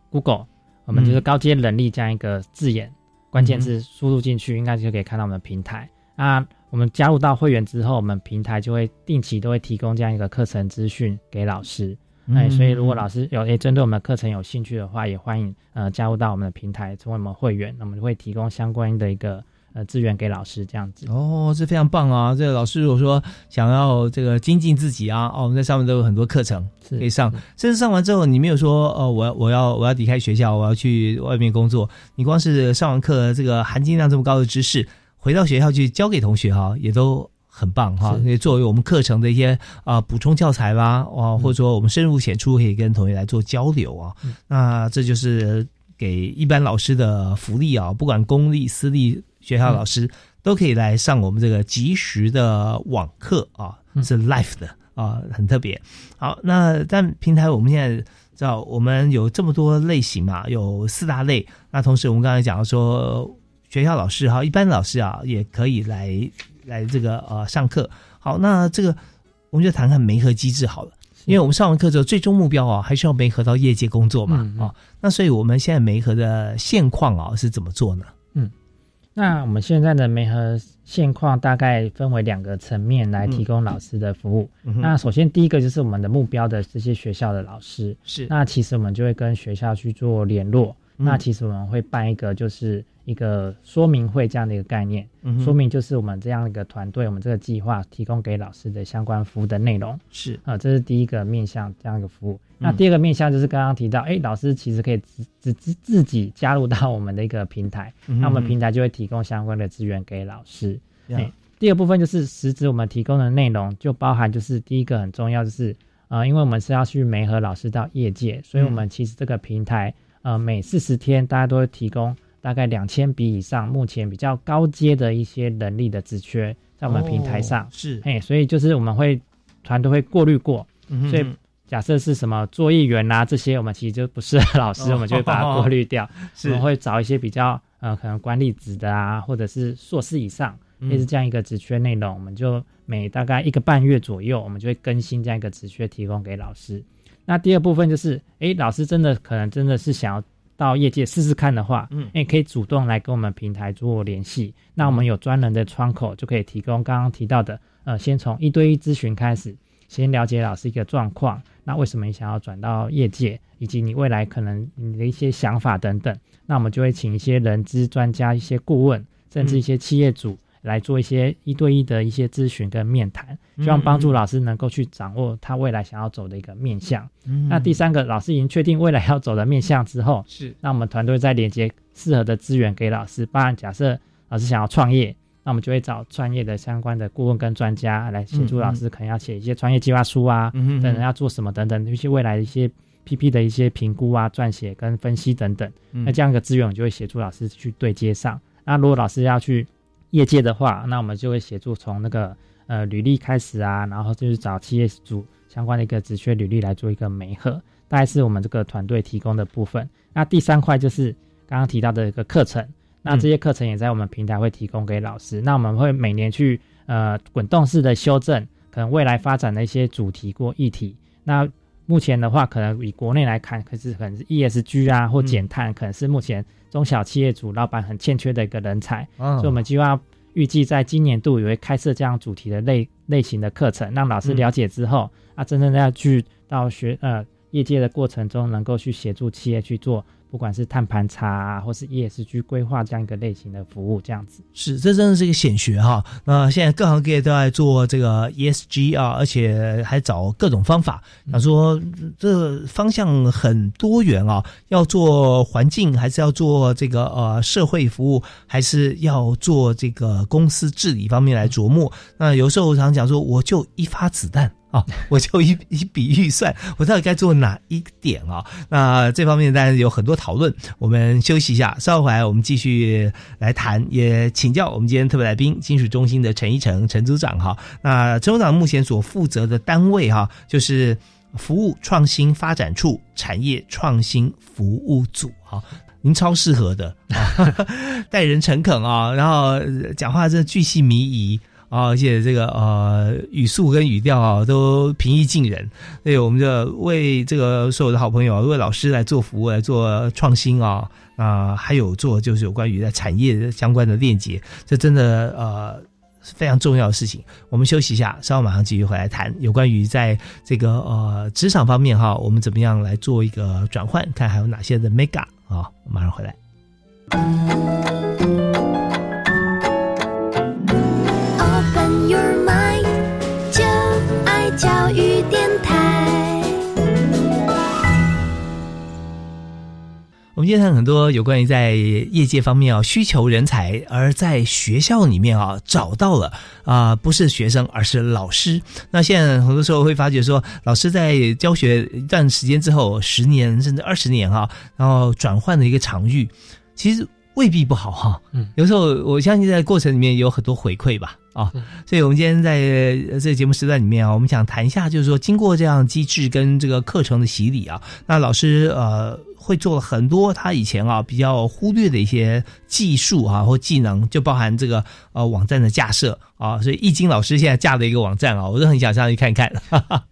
Google，我们就是高阶能力这样一个字眼，关键字输入进去，应该就可以看到我们的平台。那我们加入到会员之后，我们平台就会定期都会提供这样一个课程资讯给老师。哎，所以如果老师有诶针对我们的课程有兴趣的话，也欢迎呃加入到我们的平台，成为我们会员，那我们会提供相关的一个。呃，资源给老师这样子哦，这非常棒啊！这个老师如果说想要这个精进自己啊，哦，我们在上面都有很多课程可以上。甚至上完之后，你没有说哦，我要我要我要离开学校，我要去外面工作。你光是上完课，这个含金量这么高的知识，回到学校去教给同学哈，也都很棒哈。可以作为我们课程的一些啊补充教材啦，啊，或者说我们深入浅出可以跟同学来做交流啊。那这就是给一般老师的福利啊，不管公立私立。学校老师都可以来上我们这个即时的网课啊，是 live 的啊，很特别。好，那但平台我们现在知道，我们有这么多类型嘛，有四大类。那同时我们刚才讲到说，学校老师哈，一般老师啊也可以来来这个呃上课。好，那这个我们就谈谈媒合机制好了，因为我们上完课之后，最终目标啊还是要媒合到业界工作嘛啊。那所以我们现在媒合的现况啊是怎么做呢？那我们现在的媒合现况大概分为两个层面来提供老师的服务。那首先第一个就是我们的目标的这些学校的老师，是那其实我们就会跟学校去做联络。那其实我们会办一个就是一个说明会这样的一个概念，说明就是我们这样一个团队，我们这个计划提供给老师的相关服务的内容。是。啊，这是第一个面向这样一个服务。那第二个面向就是刚刚提到，哎，老师其实可以自自自自己加入到我们的一个平台，那我们平台就会提供相关的资源给老师。哎，第二部分就是实质我们提供的内容就包含就是第一个很重要就是啊，因为我们是要去媒合老师到业界，所以我们其实这个平台呃每四十天大家都会提供大概两千笔以上，目前比较高阶的一些能力的职缺，在我们平台上、哦是。哎，所以就是我们会团队会过滤过，嗯所以假设是什么作业员啊这些，我们其实就不适合老师，哦我们就会把它过滤掉。是。我们会找一些比较呃可能管理职的啊，或者是硕士以上，嗯。类似这样一个职缺内容，我们就每大概一个半月左右，我们就会更新这样一个职缺，提供给老师。那第二部分就是，诶，老师真的可能真的是想要到业界试试看的话，嗯诶，可以主动来跟我们平台做联系。那我们有专人的窗口，就可以提供刚刚提到的，呃，先从一对一咨询开始，先了解老师一个状况，那为什么你想要转到业界，以及你未来可能你的一些想法等等。那我们就会请一些人资专家、一些顾问，甚至一些企业主。来做一些一对一的一些咨询跟面谈，希望帮助老师能够去掌握他未来想要走的一个面向。嗯那第三个，老师已经确定未来要走的面向之后，是那我们团队再连接适合的资源给老师。当然，假设老师想要创业，那我们就会找专业的相关的顾问跟专家来协助老师，可能要写一些创业计划书啊，嗯等等要做什么等等，一些未来的一些 PP 的一些评估啊、撰写跟分析等等。嗯那这样一个资源，我们就会协助老师去对接上。那如果老师要去业界的话，那我们就会协助从那个呃履历开始啊，然后就是找企业主相关的一个职缺履历来做一个媒合，大概是我们这个团队提供的部分。那第三块就是刚刚提到的一个课程，那这些课程也在我们平台会提供给老师。那我们会每年去呃滚动式的修正，可能未来发展的一些主题或议题。那目前的话，可能以国内来看，可是可能是 ESG 啊或减碳，可能是目前中小企业主老板很欠缺的一个人才。嗯所以我们计划预计在今年度也会开设这样主题的类类型的课程，让老师了解之后，啊，真正要去到学呃业界的过程中，能够去协助企业去做，不管是碳盘查，或是 ESG 规划这样一个类型的服务，这样子。是，这真的是一个显学哈。那现在各行各业都在做这个 ESG 啊，而且还找各种方法。想说这方向很多元啊，要做环境，还是要做这个呃社会服务，还是要做这个公司治理方面来琢磨。那有时候我常讲说，我就一发子弹。啊，我就一 一笔预算，我到底该做哪一点啊？那这方面当然有很多讨论。我们休息一下，稍后回来我们继续来谈，也请教我们今天特别来宾金属中心的陈一成陈组长哈。那陈组长目前所负责的单位哈，就是服务创新发展处产业创新服务组哈。您超适合的，待人诚恳啊，然后讲话这巨细靡遗。啊，而且这个呃语速跟语调啊都平易近人，所以我们就为这个所有的好朋友，啊为老师来做服务，来做创新啊啊、还有做就是有关于在产业相关的链接，这真的呃非常重要的事情。我们休息一下，稍后马上继续回来谈有关于在这个呃职场方面哈，我们怎么样来做一个转换，看还有哪些的 mega 啊，马上回来。我们今天谈很多有关于在业界方面啊需求人才，而在学校里面啊找到了啊、不是学生，而是老师。那现在很多时候会发觉说，老师在教学一段时间之后，十年甚至二十年哈、然后转换的一个场域，其实未必不好哈、嗯，有时候我相信在过程里面有很多回馈吧。啊，所以我们今天在呃这个节目时段里面啊，我们想谈一下，就是说经过这样机制跟这个课程的洗礼啊，那老师呃会做了很多他以前啊比较忽略的一些技术啊或技能，就包含这个呃网站的架设啊，所以易经老师现在架的一个网站啊，我都很想上去看看。哈 哈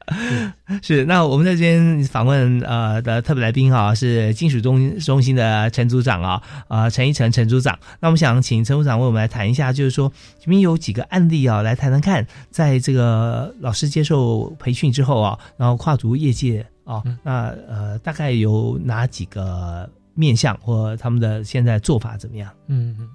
是，那我们在这边访问呃的特别来宾啊，是金属中中心的陈组长啊，啊陈一成陈组长。那我们想请陈组长为我们来谈一下，就是说这边有几个案例啊，来谈谈看，在这个老师接受培训之后啊，然后跨足业界啊，那呃大概有哪几个面向或他们的现在做法怎么样？嗯嗯，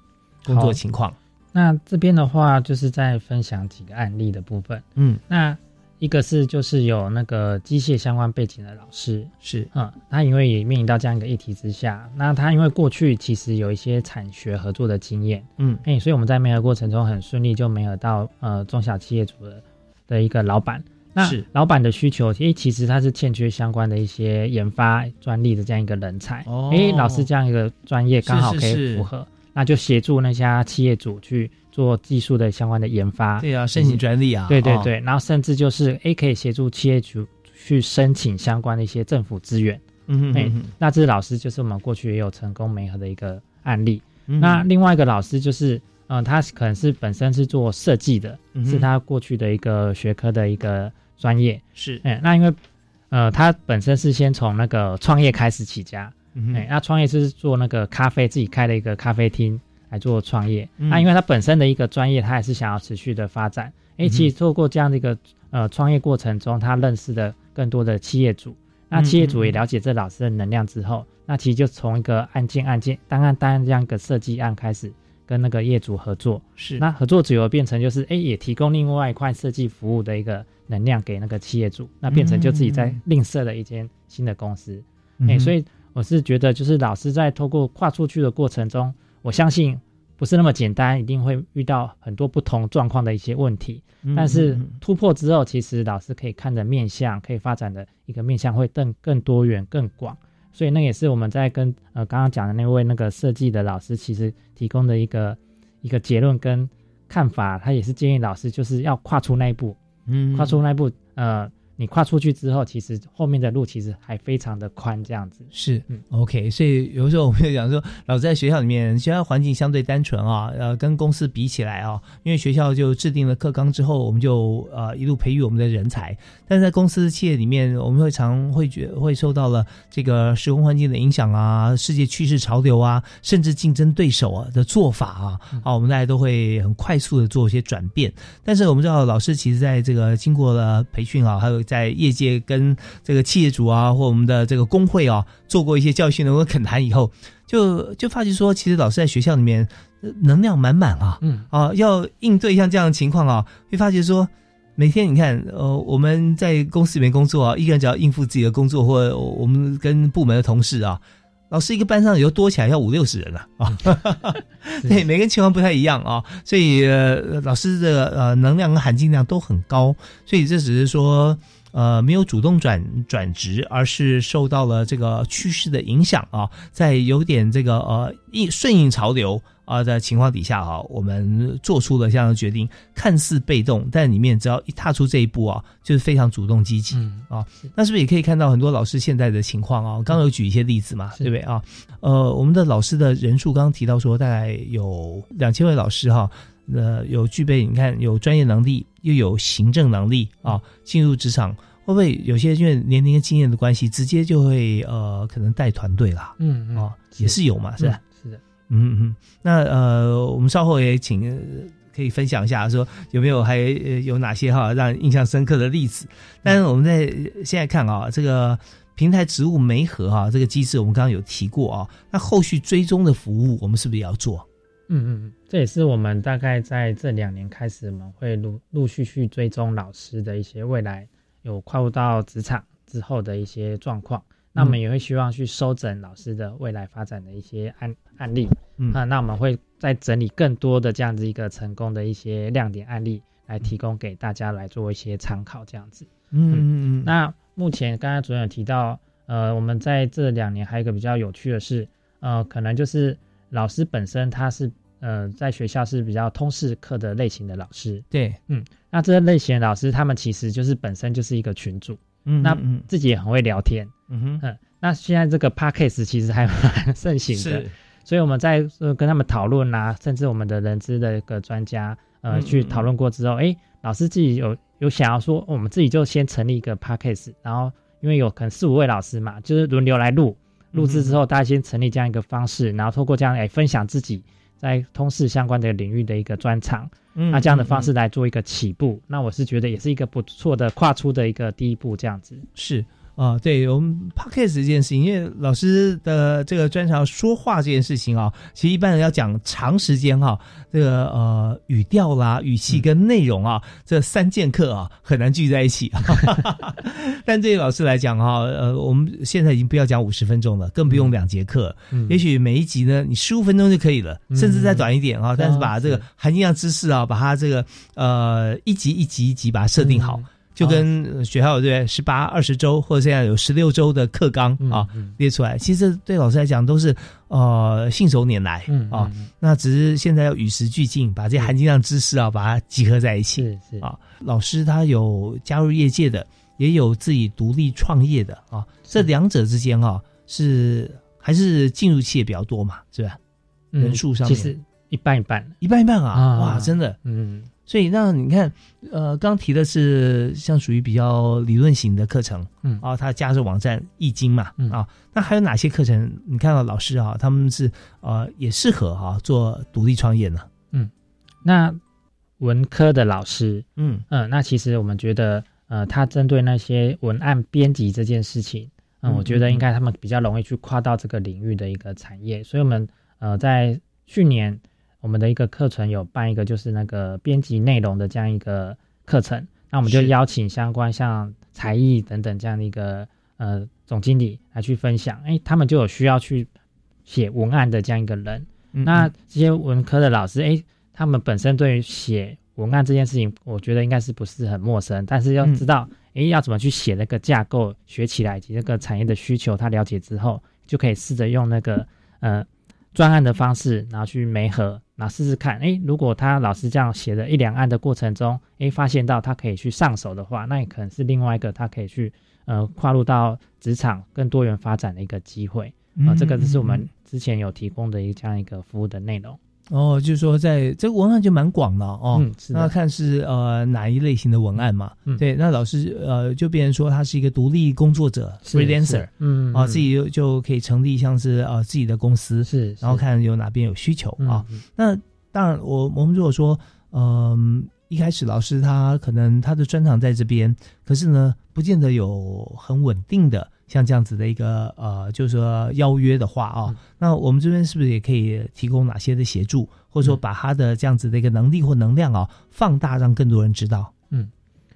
工作情况。那这边的话，就是在分享几个案例的部分。嗯，那一个是就是有那个机械相关背景的老师，是，嗯，他因为也面临到这样一个议题之下，那他因为过去其实有一些产学合作的经验，嗯，哎、所以我们在媒合过程中很顺利就媒合到呃中小企业主的的一个老板，那是老板的需求，诶，其实他是欠缺相关的一些研发专利的这样一个人才。哦诶，老师这样一个专业刚好可以是是符合，那就协助那家企业主去做技术的相关的研发。对啊，申请专利啊，哦对对对，然后甚至就是诶，可以协助企业主去申请相关的一些政府资源。哎嗯哼嗯哼那这老师就是我们过去也有成功媒合的一个案例。嗯那另外一个老师就是，嗯、他可能是本身是做设计的，嗯是他过去的一个学科的一个专业。是哎、那因为呃，他本身是先从那个创业开始起家，嗯那创业是做那个咖啡，自己开了一个咖啡厅来做创业。嗯那因为他本身的一个专业，他也是想要持续的发展。哎、其实透过这样的一个呃创业过程中，他认识的更多的企业主，那企业主也了解这老师的能量之后，那其实就从一个案件案件单案单案这样一个设计案开始，跟那个业主合作。是那合作只有变成就是哎，也提供另外一块设计服务的一个能量给那个企业主，那变成就自己在另设了一间新的公司。哎、所以我是觉得，就是老师在透过跨出去的过程中，我相信不是那么简单，一定会遇到很多不同状况的一些问题。嗯但是突破之后，其实老师可以看的面向，可以发展的一个面向会更更多元、更广。所以那也是我们在跟呃刚刚讲的那位那个设计的老师，其实提供的一个一个结论跟看法。他也是建议老师就是要跨出那一步，嗯。跨出那一步，呃，你跨出去之后，其实后面的路其实还非常的宽，这样子。是嗯 OK，所以有时候我们就讲说，老师在学校里面，学校环境相对单纯啊，呃，跟公司比起来啊，因为学校就制定了课纲之后，我们就呃一路培育我们的人才，但是在公司企业里面，我们会常会觉会受到了这个时空环境的影响啊，世界趋势潮流啊，甚至竞争对手啊的做法啊，啊，我们大家都会很快速的做一些转变。但是我们知道，老师其实在这个经过了培训啊，还有在业界跟这个企业主啊，或我们的这个工会啊，做过一些教训的和恳谈以后，就就发觉说，其实老师在学校里面呃能量满满啊，嗯啊，要应对像这样的情况啊，会发觉说。每天你看，呃，我们在公司里面工作啊，一个人只要应付自己的工作，或我们跟部门的同事啊，老师一个班上有多起来要五六十人了啊，对，每个人情况不太一样啊，所以、呃、老师的呃能量跟含金量都很高，所以这只是说呃没有主动转转职，而是受到了这个趋势的影响啊，在有点这个呃应顺应潮流。啊的情况底下啊，我们做出了这样的决定，看似被动，但里面只要一踏出这一步啊，就是非常主动积极、啊。那是不是也可以看到很多老师现在的情况啊？刚刚有举一些例子嘛，对不对啊？呃，我们的老师的人数刚刚提到说，大概有两千位老师哈、呃，有具备你看有专业能力，又有行政能力啊，进入职场。会不会有些因为年龄跟经验的关系，直接就会呃可能带团队啦？嗯嗯哦，也是有嘛，是吧？嗯嗯，那呃，我们稍后也请、可以分享一下，说有没有还、有哪些哈让印象深刻的例子？但是我们在现在看啊，这个平台职务媒合哈这个机制，我们刚刚有提过啊，那后续追踪的服务，我们是不是也要做？嗯嗯，嗯，这也是我们大概在这两年开始，我们会陆陆续续追踪老师的一些未来有跨入到职场之后的一些状况。那我们也会希望去收整老师的未来发展的一些案案例，嗯啊，那我们会再整理更多的这样子一个成功的一些亮点案例，来提供给大家来做一些参考，这样子。嗯嗯嗯。那目前刚才主任有提到，呃，我们在这两年还有一个比较有趣的是，呃，可能就是老师本身他是呃在学校是比较通识课的类型的老师，对，嗯，那这类型的老师他们其实就是本身就是一个群主，那嗯嗯嗯自己也很会聊天，嗯哼。嗯，那现在这个 podcast 其实还蛮盛行的，所以我们在呃跟他们讨论啊，甚至我们的人资的一个专家呃嗯去讨论过之后，哎，老师自己有有想要说，我们自己就先成立一个 podcast，然后因为有可能四五位老师嘛，就是轮流来录，录制之后大家先成立这样一个方式，然后透过这样哎分享自己在通识相关的领域的一个专长，嗯那这样的嗯方式来做一个起步，那我是觉得也是一个不错的跨出的一个第一步，这样子。是啊、对我们 podcast 这件事情，因为老师的这个专长说话这件事情啊，其实一般人要讲长时间哈、这个呃语调啦、语气跟内容啊，这三剑客啊很难聚在一起。但对于老师来讲哈、呃，我们现在已经不要讲五十分钟了，更不用两节课，嗯也许每一集呢，你十五分钟就可以了，嗯甚至再短一点啊、但是把这个含金量知识啊，把它这个呃一集一集一集把它设定好。就跟呃学校对？十八、二十周，或者现在有十六周的课纲啊列出来，其实对老师来讲都是呃信手拈来啊。那只是现在要与时俱进，把这些含金量知识啊，把它集合在一起。是是啊，老师他有加入业界的，也有自己独立创业的啊。这两者之间啊，是还是进入企业比较多嘛？是吧？人数上面其实一半一半，一半一半啊！哇，真的，嗯。所以那你看，呃，刚提的是像属于比较理论型的课程，嗯，啊，它加入网站易经嘛，嗯啊，那还有哪些课程？你看到老师啊，他们是呃也适合哈做独立创业呢？嗯，那文科的老师，嗯嗯，那其实我们觉得，呃，他针对那些文案编辑这件事情，嗯，我觉得应该他们比较容易去跨到这个领域的一个产业，所以我们呃在去年。我们的一个课程有办一个，就是那个编辑内容的这样一个课程，那我们就邀请相关像才艺等等这样的一个呃总经理来去分享，哎，他们就有需要去写文案的这样一个人，那这些文科的老师，哎，他们本身对于写文案这件事情，我觉得应该是不是很陌生，但是要知道，哎，要怎么去写那个架构，学起来以及那个产业的需求，他了解之后，就可以试着用那个呃专案的方式，然后去媒合。那试试看，诶，如果他老师这样写的一两案的过程中，诶，发现到他可以去上手的话，那也可能是另外一个他可以去呃跨入到职场更多元发展的一个机会啊。这个就是我们之前有提供的一这样一个服务的内容。哦，就是说，在这个文案就蛮广的哦。嗯，那看是呃哪一类型的文案嘛？嗯，对。那老师呃就变成说他是一个独立工作者，freelancer，嗯，啊，自己就就可以成立像是呃自己的公司，是，然后看有哪边有需求啊。那当然，我我们如果说，嗯，一开始老师他可能他的专长在这边，可是呢，不见得有很稳定的。像这样子的一个呃，就是说邀约的话啊，那我们这边是不是也可以提供哪些的协助，或者说把他的这样子的一个能力或能量啊放大，让更多人知道？嗯，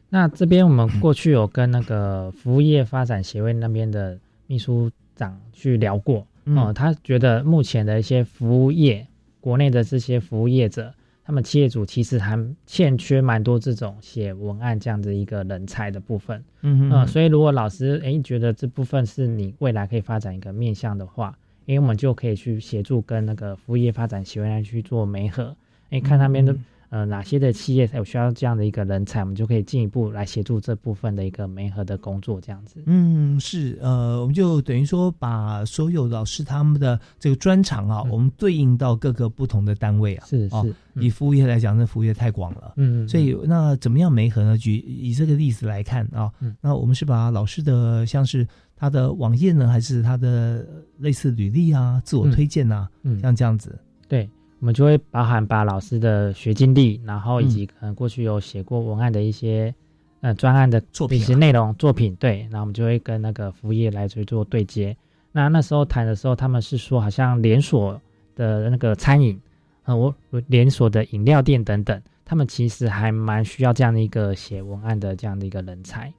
那这边我们过去有跟那个服务业发展协会那边的秘书长去聊过，哦，他觉得目前的一些服务业，国内的这些服务业者。他们企业主其实还欠缺蛮多这种写文案这样子一个人才的部分，嗯嗯，所以如果老师诶觉得这部分是你未来可以发展一个面向的话，因为我们就可以去协助跟那个服务业发展协会来去做媒合，诶看那边的。呃，哪些的企业有需要这样的一个人才，我们就可以进一步来协助这部分的一个媒合的工作，这样子。嗯，是，呃，我们就等于说把所有老师他们的这个专长啊，我们对应到各个不同的单位啊。是是，以服务业来讲，那服务业太广了。嗯，所以那怎么样媒合呢？举以这个例子来看啊，那我们是把老师的像是他的网页呢，还是他的类似履历啊、自我推荐啊，像这样子。对。我们就会包含把老师的学经历，然后以及可能过去有写过文案的一些呃专案的作品、一些内容作品，对，然后我们就会跟那个服务业来去做对接。那那时候谈的时候，他们是说好像连锁的那个餐饮，呃，我连锁的饮料店等等，他们其实还蛮需要这样的一个写文案的这样的一个人才。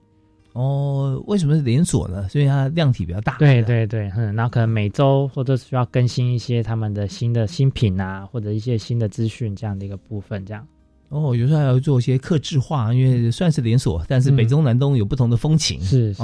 哦，为什么是连锁呢？所以它量体比较大。对对对，嗯，然后可能每周或者需要更新一些他们的新的新品啊，或者一些新的资讯这样的一个部分，这样。哦，有时候还要做一些客制化，因为算是连锁，但是北中南东有不同的风情。是是，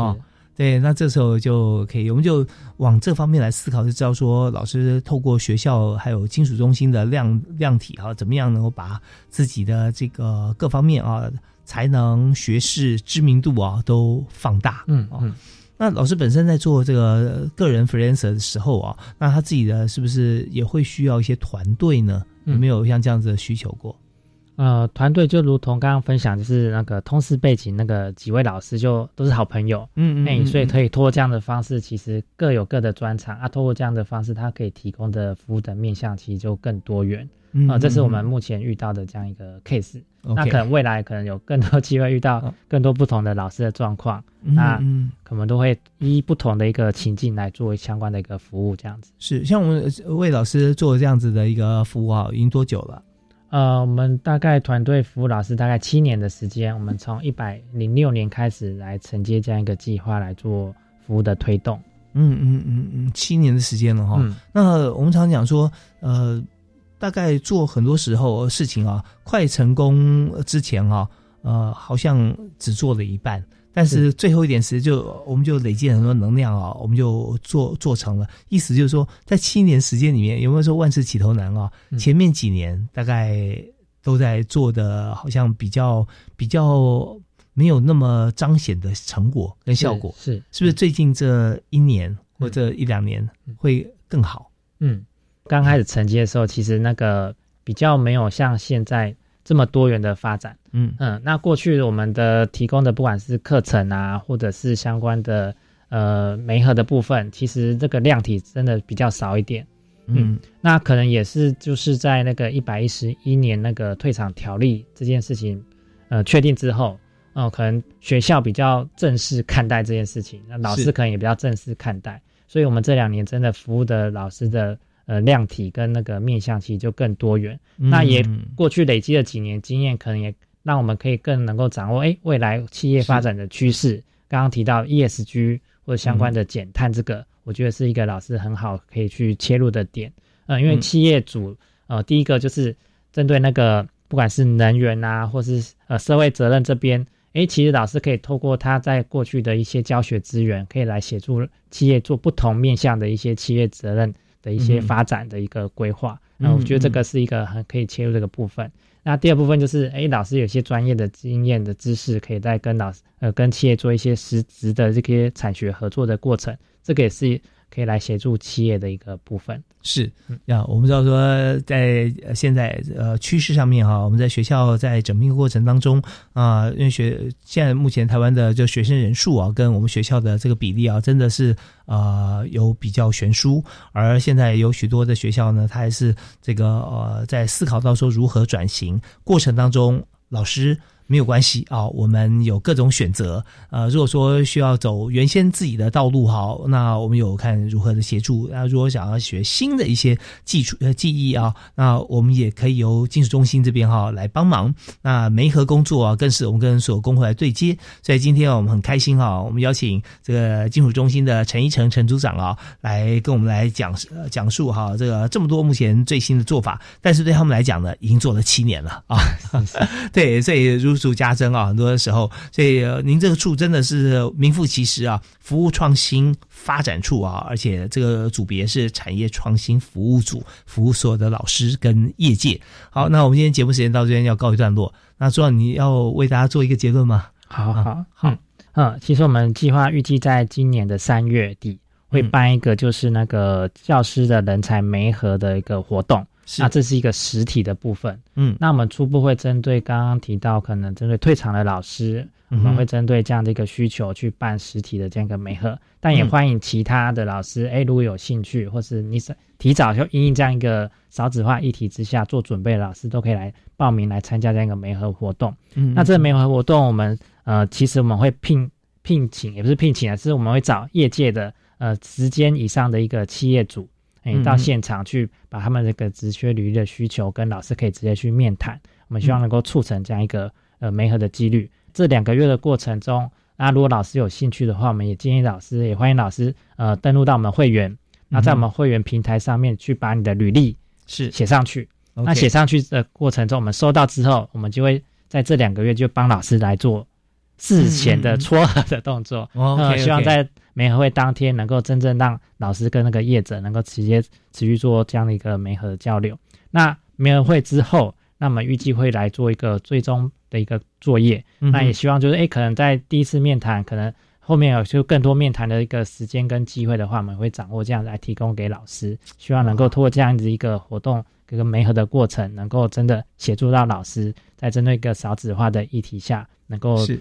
对，那这时候就可以，我们就往这方面来思考，就知道说，老师透过学校还有金属中心的量量体啊，怎么样能够把自己的这个各方面啊。才能、学识、知名度啊，都放大。嗯嗯，那老师本身在做这个个人 freelancer 的时候啊，那他自己的是不是也会需要一些团队呢？有没有像这样子的需求过？呃，团队就如同刚刚分享，就是那个通识背景那个几位老师就都是好朋友。嗯嗯，那所以可以通过这样的方式，其实各有各的专长啊。通过这样的方式，他可以提供的服务的面向其实就更多元。啊，这是我们目前遇到的这样一个 case。那可能未来可能有更多机会遇到更多不同的老师的状况，那可能都会依不同的一个情境来做相关的一个服务，这样子。是，像我们魏老师做这样子的一个服务啊，已经多久了？呃，我们大概团队服务老师大概七年的时间，我们从一百零六年开始来承接这样一个计划来做服务的推动。嗯嗯嗯嗯，七年的时间了哈。那我们常讲说，呃。大概做很多时候事情啊，快成功之前啊，呃，好像只做了一半。但是最后一点时就我们就累积很多能量啊，我们就做做成了。意思就是说，在七年时间里面，有没有说万事起头难啊？前面几年大概都在做的，好像比较比较没有那么彰显的成果跟效果。是是不是最近这一年或者一两年会更好？嗯，刚开始承接的时候，其实那个比较没有像现在。这么多元的发展，嗯嗯，那过去我们的提供的不管是课程啊，或者是相关的呃媒合的部分，其实这个量体真的比较少一点，嗯，那可能也是就是在那个一百一十一年那个退场条例这件事情呃确定之后，哦，可能学校比较正式看待这件事情，那老师可能也比较正式看待，所以我们这两年真的服务的老师的。呃，量体跟那个面向其实就更多元，那也过去累积了几年经验，可能也让我们可以更能够掌握，哎，未来企业发展的趋势。刚刚提到 ESG 或者相关的减碳，这个我觉得是一个老师很好可以去切入的点。嗯，因为企业主呃，第一个就是针对那个不管是能源啊，或是呃社会责任这边，哎，其实老师可以透过他在过去的一些教学资源，可以来协助企业做不同面向的一些企业责任。的一些发展的一个规划，那我觉得这个是一个很可以切入这个部分。那第二部分就是，哎，老师有些专业的经验的知识，可以再跟老师呃跟企业做一些实质的这些产学合作的过程，这个也是。可以来协助企业的一个部分是，呀，我们知道说，在现在呃趋势上面哈，我们在学校在整并过程当中啊，因为学现在目前台湾的就学生人数啊，跟我们学校的这个比例啊，真的是呃有比较悬殊，而现在有许多的学校呢，它还是这个呃在思考到说如何转型过程当中，老师。没有关系啊，我们有各种选择。呃，如果说需要走原先自己的道路，好，那我们有看如何的协助。那如果想要学新的一些技术呃技艺啊，那我们也可以由金属中心这边哈来帮忙。那媒合工作啊，更是我们跟所有工会来对接。所以今天我们很开心哈，我们邀请这个金属中心的陈一成陈组长啊，来跟我们来讲讲述哈这个这么多目前最新的做法。但是对他们来讲呢，已经做了七年了啊。对，所以如数加增啊，很多的时候，所以您这个处真的是名副其实啊，服务创新发展处啊，而且这个组别是产业创新服务组，服务所有的老师跟业界。好，那我们今天节目时间到这边要告一段落。那朱长，你要为大家做一个结论吗？好好好，嗯，其实我们计划预计在今年的三月底会办一个，就是那个教师的人才媒合的一个活动。那这是一个实体的部分，嗯，那我们初步会针对刚刚提到可能针对退场的老师，我们会针对这样的一个需求去办实体的这样一个媒合，但也欢迎其他的老师，哎，如果有兴趣，或是你是提早就因应这样一个少子化议题之下做准备的老师，都可以来报名来参加这样一个媒合活动。嗯，那这个媒合活动，我们呃，其实我们会聘聘请，也不是聘请啊，是我们会找业界的呃时间以上的一个企业主。哎，到现场去把他们这个职缺履历的需求跟老师可以直接去面谈，我们希望能够促成这样一个呃媒合的几率。这两个月的过程中，那如果老师有兴趣的话，我们也建议老师，也欢迎老师呃登录到我们会员，那在我们会员平台上面去把你的履历是写上去。那写上去的过程中，我们收到之后，我们就会在这两个月就帮老师来做事前的撮合的动作。哦，希望在。媒合会当天能够真正让老师跟那个业者能够直接持续做这样的一个媒合的交流。那媒合会之后，那么预计会来做一个最终的一个作业。那也希望就是，哎，可能在第一次面谈，可能后面有就更多面谈的一个时间跟机会的话，我们会掌握这样来提供给老师。希望能够通过这样子一个活动，这个媒合的过程，能够真的协助到老师在针对一个少子化的议题下，能够是。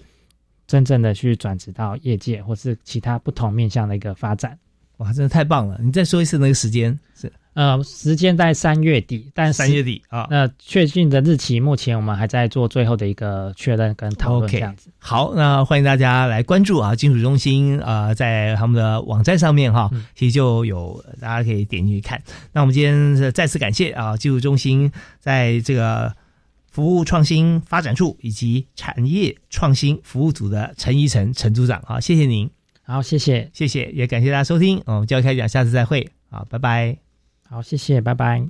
真正的去转职到业界，或是其他不同面向的一个发展，哇，真的太棒了！你再说一次那个时间是？呃，时间在三月底，但三月底啊，那确定的日期目前我们还在做最后的一个确认跟讨论，这样子。好，那欢迎大家来关注啊，金属中心啊，在他们的网站上面哈，其实就有大家可以点进去看。那我们今天再次感谢啊，技术中心在这个。服务创新发展处以及产业创新服务组的陈一成陈组长啊，谢谢您。好，谢谢，谢谢，也感谢大家收听。我们教育开讲，下次再会。好，拜拜。好，谢谢，拜拜。